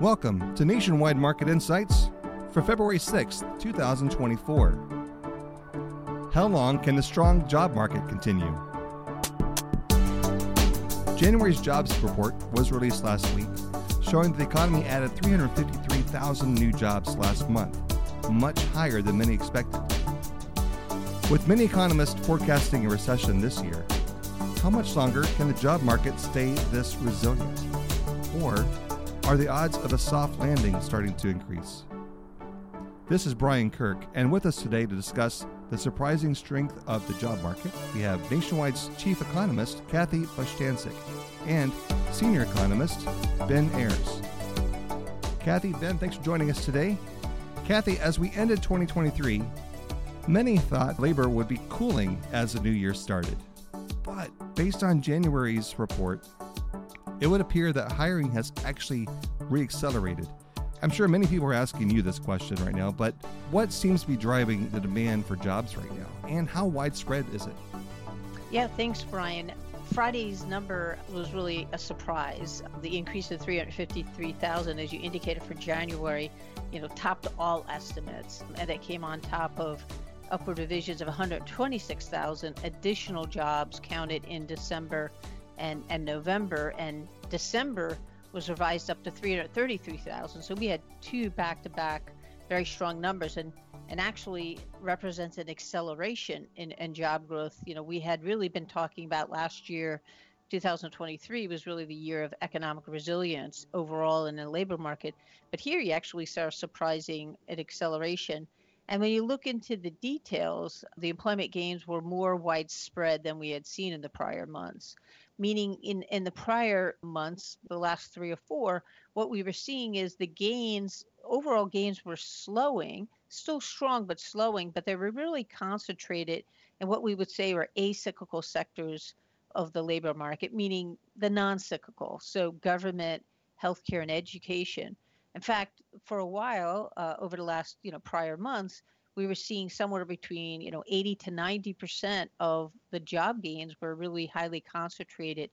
Welcome to Nationwide Market Insights for February 6th, 2024. How long can the strong job market continue? January's jobs report was released last week, showing that the economy added 353,000 new jobs last month, much higher than many expected. With many economists forecasting a recession this year, how much longer can the job market stay this resilient? Or are the odds of a soft landing starting to increase? This is Brian Kirk, and with us today to discuss the surprising strength of the job market, we have Nationwide's chief economist, Kathy Bostjancic, and senior economist, Ben Ayers. Kathy, Ben, thanks for joining us today. Kathy, as we ended 2023, many thought labor would be cooling as the new year started. But based on January's report, it would appear that hiring has actually reaccelerated. I'm sure many people are asking you this question right now, but what seems to be driving the demand for jobs right now, and how widespread is it? Yeah, thanks, Brian. Friday's number was really a surprise. The increase of 353,000, as you indicated for January, you know, topped all estimates, and that came on top of upward revisions of 126,000 additional jobs counted in December and, and November, and December was revised up to 333,000. So we had two back-to-back very strong numbers, and and actually represents an acceleration in, in job growth. You know, we had really been talking about last year. 2023 was really the year of economic resilience overall in the labor market, but here you actually saw surprising an acceleration. And when you look into the details, the employment gains were more widespread than we had seen in the prior months meaning in, in the prior months, the last three or four, what we were seeing is the gains, overall gains were slowing, still strong, but slowing, but they were really concentrated in what we would say were acyclical sectors of the labor market, meaning the non cyclical, so government, healthcare, and education. In fact, for a while, uh, over the last you know prior months, we were seeing somewhere between you know 80 to 90 percent of the job gains were really highly concentrated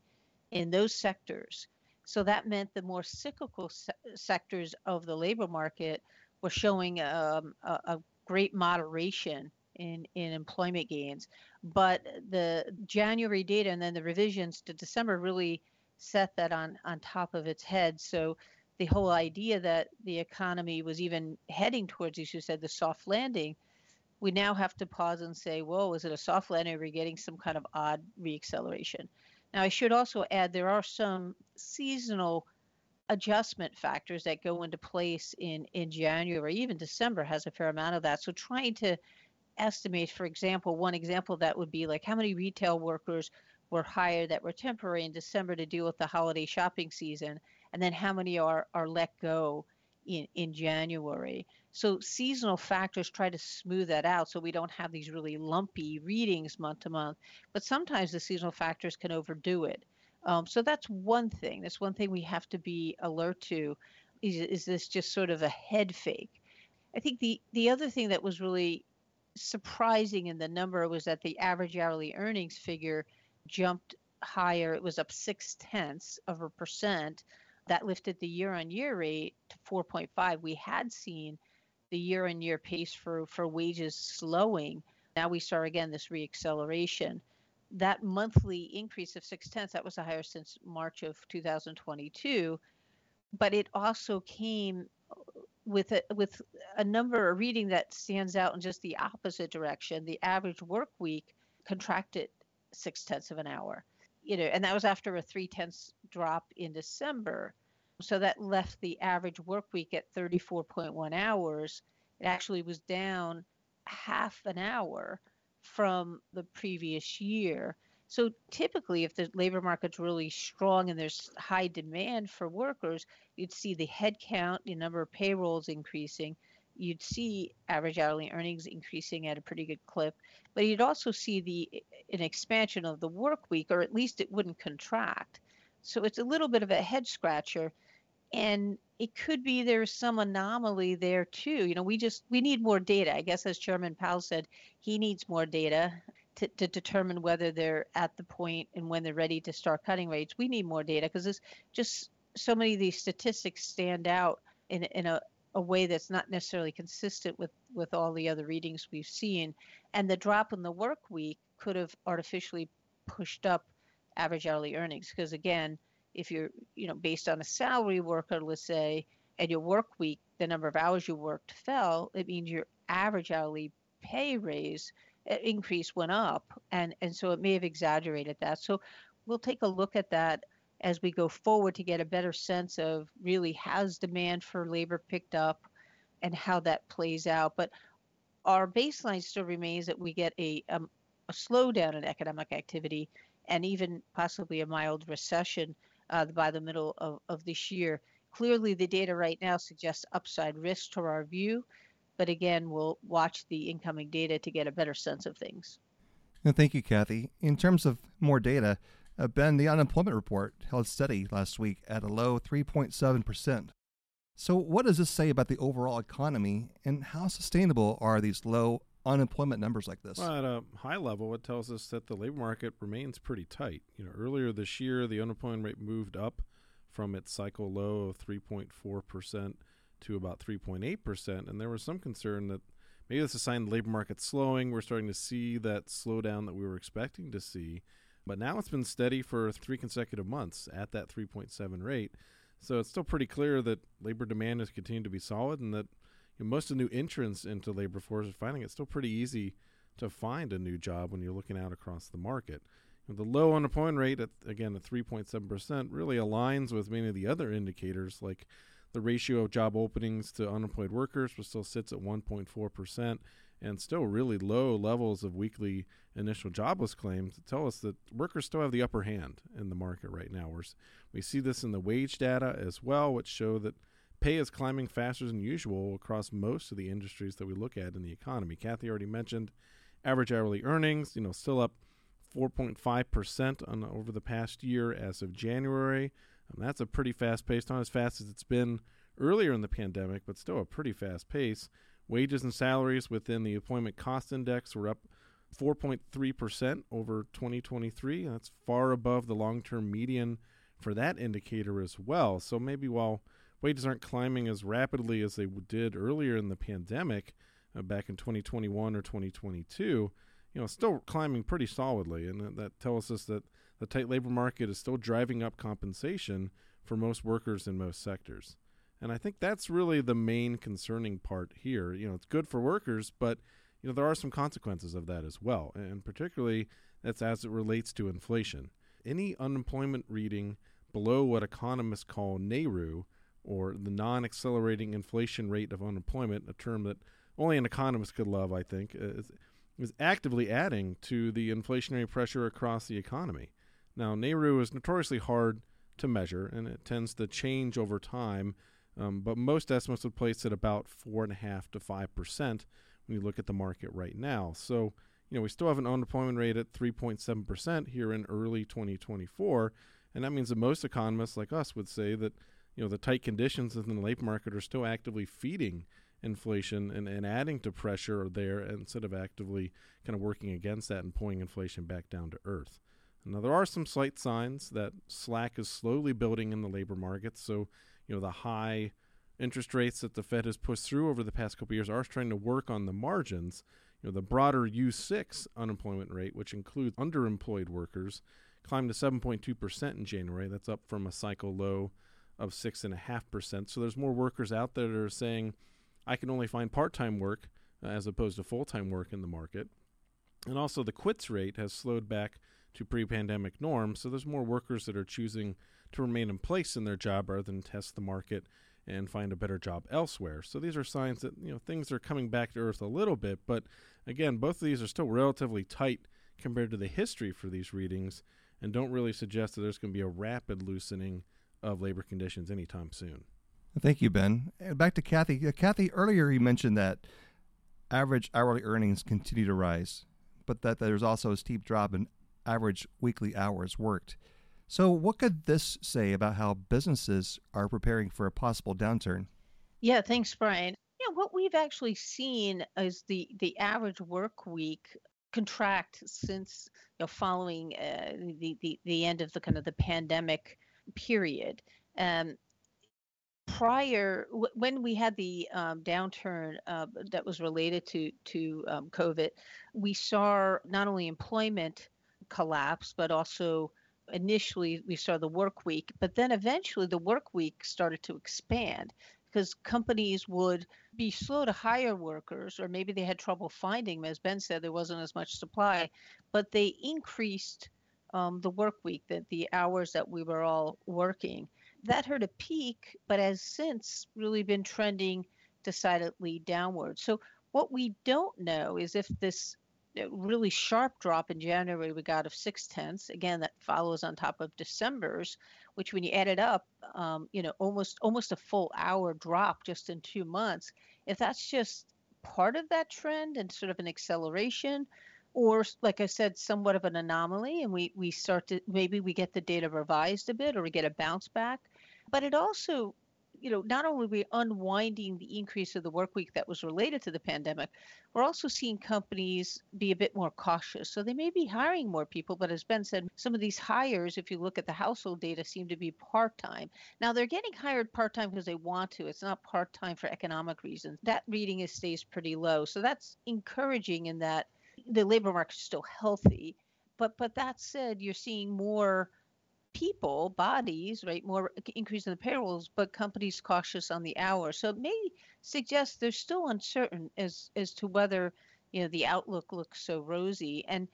in those sectors. So that meant the more cyclical se- sectors of the labor market were showing um, a, a great moderation in, in employment gains. But the January data and then the revisions to December really set that on, on top of its head. So the whole idea that the economy was even heading towards, as you said, the soft landing, we now have to pause and say, whoa, is it a soft landing or are we getting some kind of odd reacceleration? Now, I should also add there are some seasonal adjustment factors that go into place in, in January. Even December has a fair amount of that. So trying to estimate, for example, one example that would be like how many retail workers were hired that were temporary in December to deal with the holiday shopping season and then how many are, are let go in, in January. So seasonal factors try to smooth that out so we don't have these really lumpy readings month to month. But sometimes the seasonal factors can overdo it. Um, so that's one thing. That's one thing we have to be alert to. Is, is this just sort of a head fake? I think the, the other thing that was really surprising in the number was that the average hourly earnings figure jumped higher. It was up six tenths of a percent that lifted the year-on-year rate to 4.5. We had seen the year-on-year pace for, for wages slowing. Now we saw again this reacceleration. That monthly increase of six tenths, that was the highest since March of 2022. But it also came with a, with a number, a reading that stands out in just the opposite direction. The average work week contracted six tenths of an hour you know, and that was after a three tenths drop in December. So that left the average work week at 34.1 hours. It actually was down half an hour from the previous year. So typically, if the labor market's really strong and there's high demand for workers, you'd see the head count, the number of payrolls increasing you'd see average hourly earnings increasing at a pretty good clip, but you'd also see the an expansion of the work week, or at least it wouldn't contract. So it's a little bit of a head scratcher, and it could be there's some anomaly there too. You know, we just we need more data. I guess as Chairman Powell said, he needs more data to, to determine whether they're at the point and when they're ready to start cutting rates. We need more data because just so many of these statistics stand out in, in a, a way that's not necessarily consistent with, with all the other readings we've seen. And the drop in the work week could have artificially pushed up average hourly earnings because again, if you're you know based on a salary worker, let's say, and your work week, the number of hours you worked fell, it means your average hourly pay raise uh, increase went up, and and so it may have exaggerated that. So we'll take a look at that as we go forward to get a better sense of really has demand for labor picked up and how that plays out. But our baseline still remains that we get a, um, a slowdown in economic activity and even possibly a mild recession uh, by the middle of, of this year. Clearly, the data right now suggests upside risk to our view, but again, we'll watch the incoming data to get a better sense of things. thank you, Kathy. In terms of more data, uh, ben, the unemployment report held steady last week at a low 3.7%. So, what does this say about the overall economy, and how sustainable are these low unemployment numbers like this? Well, at a high level, it tells us that the labor market remains pretty tight. You know, earlier this year, the unemployment rate moved up from its cycle low of 3.4% to about 3.8%, and there was some concern that maybe that's a sign the labor market's slowing. We're starting to see that slowdown that we were expecting to see. But now it's been steady for three consecutive months at that 3.7 rate. So it's still pretty clear that labor demand has continued to be solid and that you know, most of the new entrants into labor force are finding it still pretty easy to find a new job when you're looking out across the market. Know, the low unemployment rate, at, again at 3.7%, really aligns with many of the other indicators like the ratio of job openings to unemployed workers, which still sits at 1.4%, and still really low levels of weekly initial jobless claims tell us that workers still have the upper hand in the market right now. We're, we see this in the wage data as well, which show that pay is climbing faster than usual across most of the industries that we look at in the economy. Kathy already mentioned average hourly earnings, you know, still up 4.5% on over the past year as of January. Um, that's a pretty fast pace, not as fast as it's been earlier in the pandemic, but still a pretty fast pace. Wages and salaries within the employment cost index were up 4.3% over 2023. That's far above the long term median for that indicator as well. So maybe while wages aren't climbing as rapidly as they did earlier in the pandemic uh, back in 2021 or 2022 you know still climbing pretty solidly and that tells us that the tight labor market is still driving up compensation for most workers in most sectors and i think that's really the main concerning part here. You know it's good for workers but you know there are some consequences of that as well. And particularly that's as it relates to inflation. Any unemployment reading below what economists call NAIRU, or the non accelerating inflation rate of unemployment, a term that only an economist could love, I think, is, is actively adding to the inflationary pressure across the economy. Now, NAIRU is notoriously hard to measure and it tends to change over time, um, but most estimates would place it at about 4.5 to 5% when you look at the market right now. So, you know, we still have an unemployment rate at 3.7% here in early 2024. And that means that most economists like us would say that you know the tight conditions in the labor market are still actively feeding inflation and, and adding to pressure there instead of actively kind of working against that and pulling inflation back down to earth. Now there are some slight signs that slack is slowly building in the labor market. So you know the high interest rates that the Fed has pushed through over the past couple years are trying to work on the margins. You know the broader U6 unemployment rate, which includes underemployed workers, climbed to 7.2% in January. That's up from a cycle low of 6.5%. So there's more workers out there that are saying, I can only find part time work uh, as opposed to full time work in the market. And also, the quits rate has slowed back to pre pandemic norms. So there's more workers that are choosing to remain in place in their job rather than test the market and find a better job elsewhere. So these are signs that you know things are coming back to earth a little bit, but again, both of these are still relatively tight compared to the history for these readings and don't really suggest that there's going to be a rapid loosening of labor conditions anytime soon. Thank you, Ben. Back to Kathy. Uh, Kathy, earlier you mentioned that average hourly earnings continue to rise, but that there's also a steep drop in average weekly hours worked. So, what could this say about how businesses are preparing for a possible downturn? Yeah, thanks, Brian. Yeah, what we've actually seen is the the average work week contract since you know, following uh, the, the the end of the kind of the pandemic period. Um, prior, w- when we had the um, downturn uh, that was related to to um, COVID, we saw not only employment collapse, but also initially we saw the work week, but then eventually the work week started to expand because companies would be slow to hire workers, or maybe they had trouble finding them. As Ben said, there wasn't as much supply, but they increased um, the work week, that the hours that we were all working. That hurt a peak, but has since really been trending decidedly downward. So what we don't know is if this really sharp drop in January we got of six tenths. Again, that follows on top of December's, which when you add it up, um, you know, almost almost a full hour drop just in two months. If that's just part of that trend and sort of an acceleration, or like I said, somewhat of an anomaly, and we we start to maybe we get the data revised a bit, or we get a bounce back. But it also you know, not only are we unwinding the increase of the work week that was related to the pandemic, we're also seeing companies be a bit more cautious. So they may be hiring more people, but as Ben said, some of these hires, if you look at the household data, seem to be part time. Now they're getting hired part time because they want to. It's not part time for economic reasons. That reading is, stays pretty low. So that's encouraging in that the labor market is still healthy. But but that said, you're seeing more people, bodies, right, more increase in the payrolls, but companies cautious on the hours. So it may suggest they're still uncertain as as to whether you know the outlook looks so rosy. And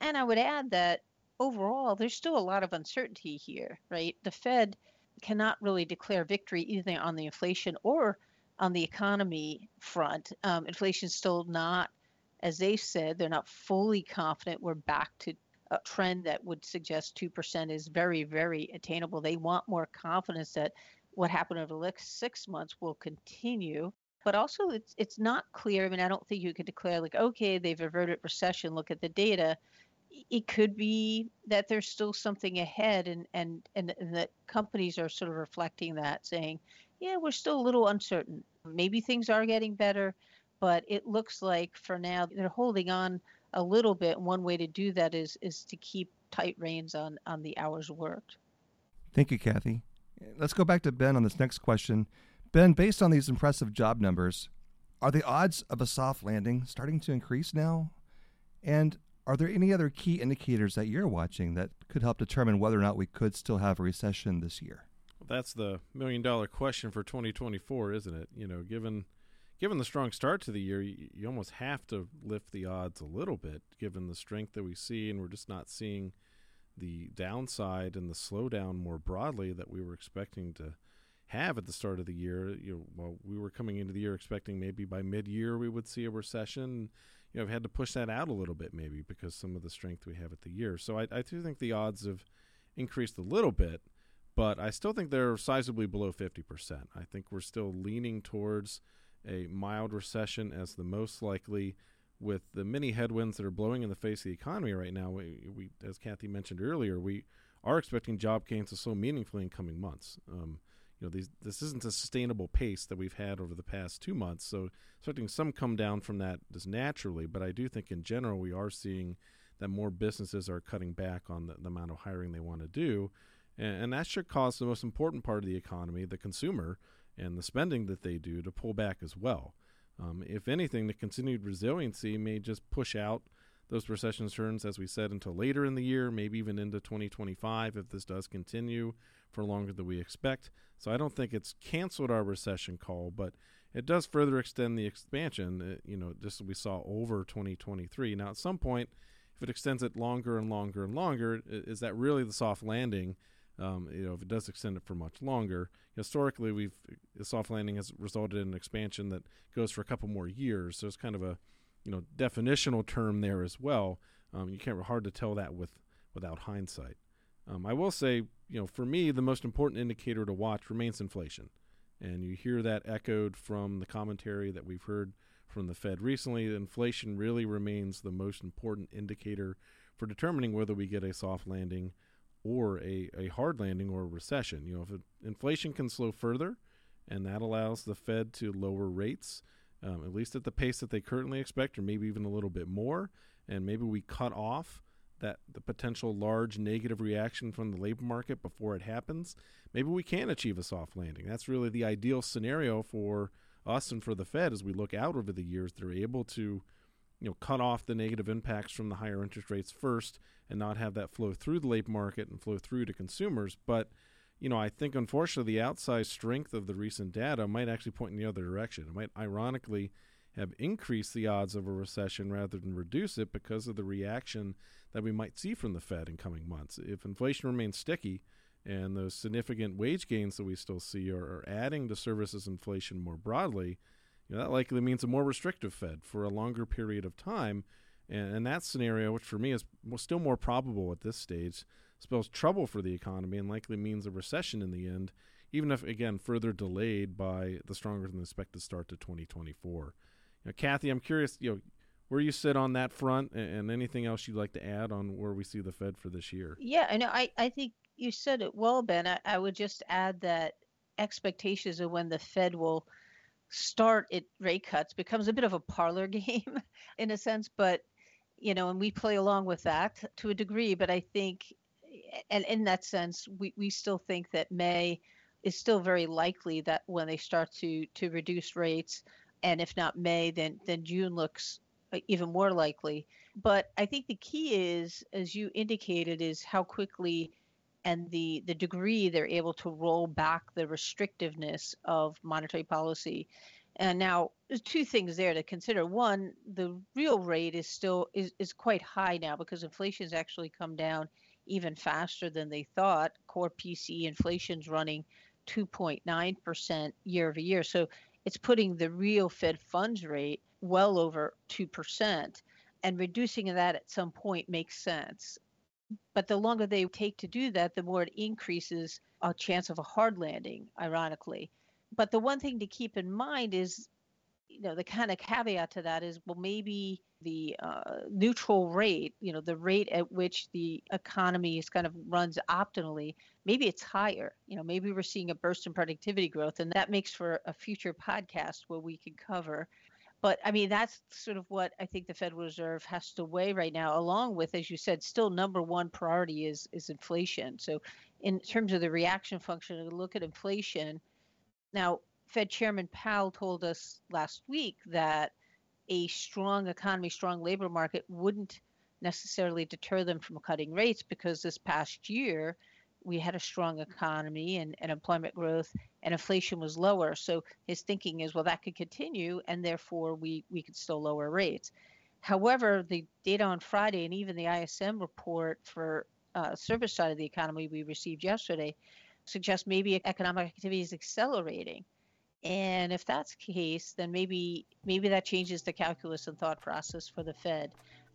and I would add that overall there's still a lot of uncertainty here, right? The Fed cannot really declare victory either on the inflation or on the economy front. Um, inflation's still not, as they said, they're not fully confident we're back to a trend that would suggest 2% is very, very attainable. They want more confidence that what happened over the next six months will continue. But also, it's it's not clear. I mean, I don't think you could declare like, okay, they've averted recession. Look at the data. It could be that there's still something ahead, and and and, and that companies are sort of reflecting that, saying, yeah, we're still a little uncertain. Maybe things are getting better, but it looks like for now they're holding on a little bit. One way to do that is is to keep tight reins on on the hours worked. Thank you, Kathy. Let's go back to Ben on this next question. Ben, based on these impressive job numbers, are the odds of a soft landing starting to increase now? And are there any other key indicators that you're watching that could help determine whether or not we could still have a recession this year? Well, that's the million dollar question for 2024, isn't it? You know, given given the strong start to the year, you, you, almost have to lift the odds a little bit, given the strength that we see, and we're just not seeing the downside and the slowdown more broadly that we were expecting to have at the start of the year. You know, we were coming into the year expecting maybe by mid-year we would see a recession. You know, I've had to push that out a little bit maybe because some of the strength we have at the year. So I, I do think the odds have increased a little bit, but I still think they're sizably below 50%. I think we're still leaning towards – a mild recession as the most likely with the many headwinds that are blowing in the face of the economy right now. We, we as Kathy mentioned earlier, we are expecting job gains to slow meaningfully in coming months. Um, you know, these, this isn't a sustainable pace that we've had over the past two months. So, expecting some come down from that just naturally. But I do think in general we are seeing that more businesses are cutting back on the, the amount of hiring they want to do, and, and that should cause the most important part of the economy, the consumer, and the spending that they do to pull back as well. Um, if anything, the continued resiliency may just push out those recession turns, as we said, until later in the year, maybe even into 2025 if this does continue for longer than we expect. So I don't think it's canceled our recession call, but it does further extend the expansion, uh, you know, just we saw over 2023. Now, at some point, if it extends it longer and longer and longer, is that really the soft landing? Um, you know, if it does extend it for much longer, historically, we've soft landing has resulted in an expansion that goes for a couple more years. So it's kind of a, you know, definitional term there as well. Um, you can't hard to tell that with without hindsight. Um, I will say, you know, for me, the most important indicator to watch remains inflation, and you hear that echoed from the commentary that we've heard from the Fed recently. Inflation really remains the most important indicator for determining whether we get a soft landing or a, a hard landing or a recession. You know, if inflation can slow further, and that allows the Fed to lower rates, um, at least at the pace that they currently expect, or maybe even a little bit more, and maybe we cut off that the potential large negative reaction from the labor market before it happens, maybe we can achieve a soft landing. That's really the ideal scenario for us and for the Fed as we look out over the years. They're able to, you know, cut off the negative impacts from the higher interest rates first and not have that flow through the labor market and flow through to consumers. But, you know, I think unfortunately the outsized strength of the recent data might actually point in the other direction. It might ironically have increased the odds of a recession rather than reduce it because of the reaction that we might see from the Fed in coming months. If inflation remains sticky and those significant wage gains that we still see are, are adding to services inflation more broadly, you know, that likely means a more restrictive Fed for a longer period of time. And, and that scenario, which for me is still more probable at this stage, spells trouble for the economy and likely means a recession in the end, even if, again, further delayed by the stronger than expected start to 2024. You know, Kathy, I'm curious, you know, where you sit on that front and anything else you'd like to add on where we see the Fed for this year. Yeah, I know. I, I think you said it well, Ben. I, I would just add that expectations of when the Fed will start it rate cuts becomes a bit of a parlor game in a sense, but you know, and we play along with that to a degree, but I think and in that sense, we, we still think that May is still very likely that when they start to to reduce rates, and if not May, then then June looks uh, even more likely. But I think the key is, as you indicated, is how quickly and the the degree they're able to roll back the restrictiveness of monetary policy. And now there's two things there to consider. One, the real rate is still is, is quite high now because inflation has actually come down even faster than they thought. Core PCE inflation's running 2.9% year over year. So it's putting the real Fed funds rate well over 2%. And reducing that at some point makes sense. But the longer they take to do that, the more it increases a chance of a hard landing, ironically. But the one thing to keep in mind is, you know, the kind of caveat to that is, well, maybe the uh, neutral rate, you know, the rate at which the economy is kind of runs optimally, maybe it's higher. You know, maybe we're seeing a burst in productivity growth, and that makes for a future podcast where we can cover. But I mean, that's sort of what I think the Federal Reserve has to weigh right now, along with, as you said, still number one priority is is inflation. So, in terms of the reaction function, look at inflation. Now, Fed Chairman Powell told us last week that a strong economy, strong labor market wouldn't necessarily deter them from cutting rates because this past year we had a strong economy and, and employment growth and inflation was lower. So his thinking is, well, that could continue and therefore we, we could still lower rates. However, the data on Friday and even the ISM report for uh, service side of the economy we received yesterday suggests maybe economic activity is accelerating. And if that's the case, then maybe maybe that changes the calculus and thought process for the Fed.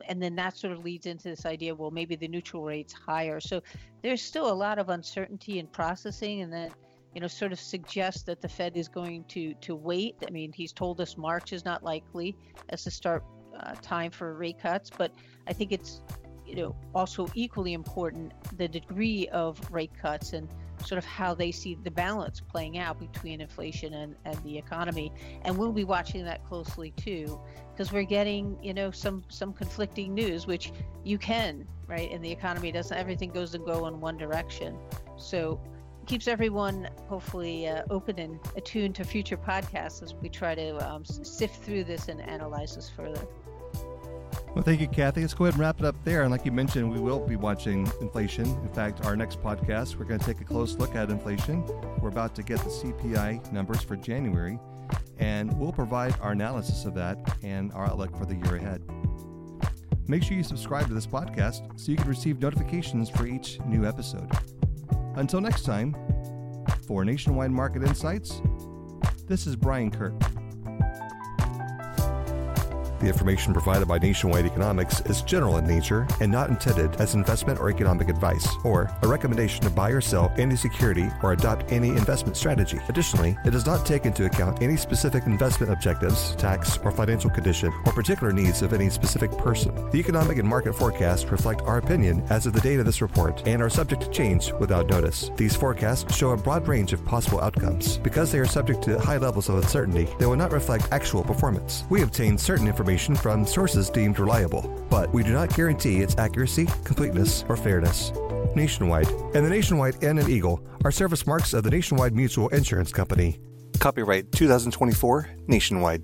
And then that sort of leads into this idea, well, maybe the neutral rate's higher. So there's still a lot of uncertainty in processing and that, you know, sort of suggests that the Fed is going to to wait. I mean, he's told us March is not likely as the start uh, time for rate cuts, but I think it's you know also equally important the degree of rate cuts and sort of how they see the balance playing out between inflation and, and the economy. And we'll be watching that closely too, because we're getting, you know, some some conflicting news, which you can, right? And the economy doesn't everything goes and go in one direction. So keeps everyone hopefully uh, open and attuned to future podcasts as we try to um, sift through this and analyze this further. Well, thank you, Kathy. Let's go ahead and wrap it up there. And like you mentioned, we will be watching inflation. In fact, our next podcast, we're going to take a close look at inflation. We're about to get the CPI numbers for January, and we'll provide our analysis of that and our outlook for the year ahead. Make sure you subscribe to this podcast so you can receive notifications for each new episode. Until next time, for Nationwide Market Insights, this is Brian Kirk. The information provided by Nationwide Economics is general in nature and not intended as investment or economic advice, or a recommendation to buy or sell any security or adopt any investment strategy. Additionally, it does not take into account any specific investment objectives, tax or financial condition, or particular needs of any specific person. The economic and market forecasts reflect our opinion as of the date of this report and are subject to change without notice. These forecasts show a broad range of possible outcomes. Because they are subject to high levels of uncertainty, they will not reflect actual performance. We obtain certain information information from sources deemed reliable, but we do not guarantee its accuracy, completeness, or fairness. Nationwide and the Nationwide N and Eagle are service marks of the Nationwide Mutual Insurance Company. Copyright 2024 Nationwide.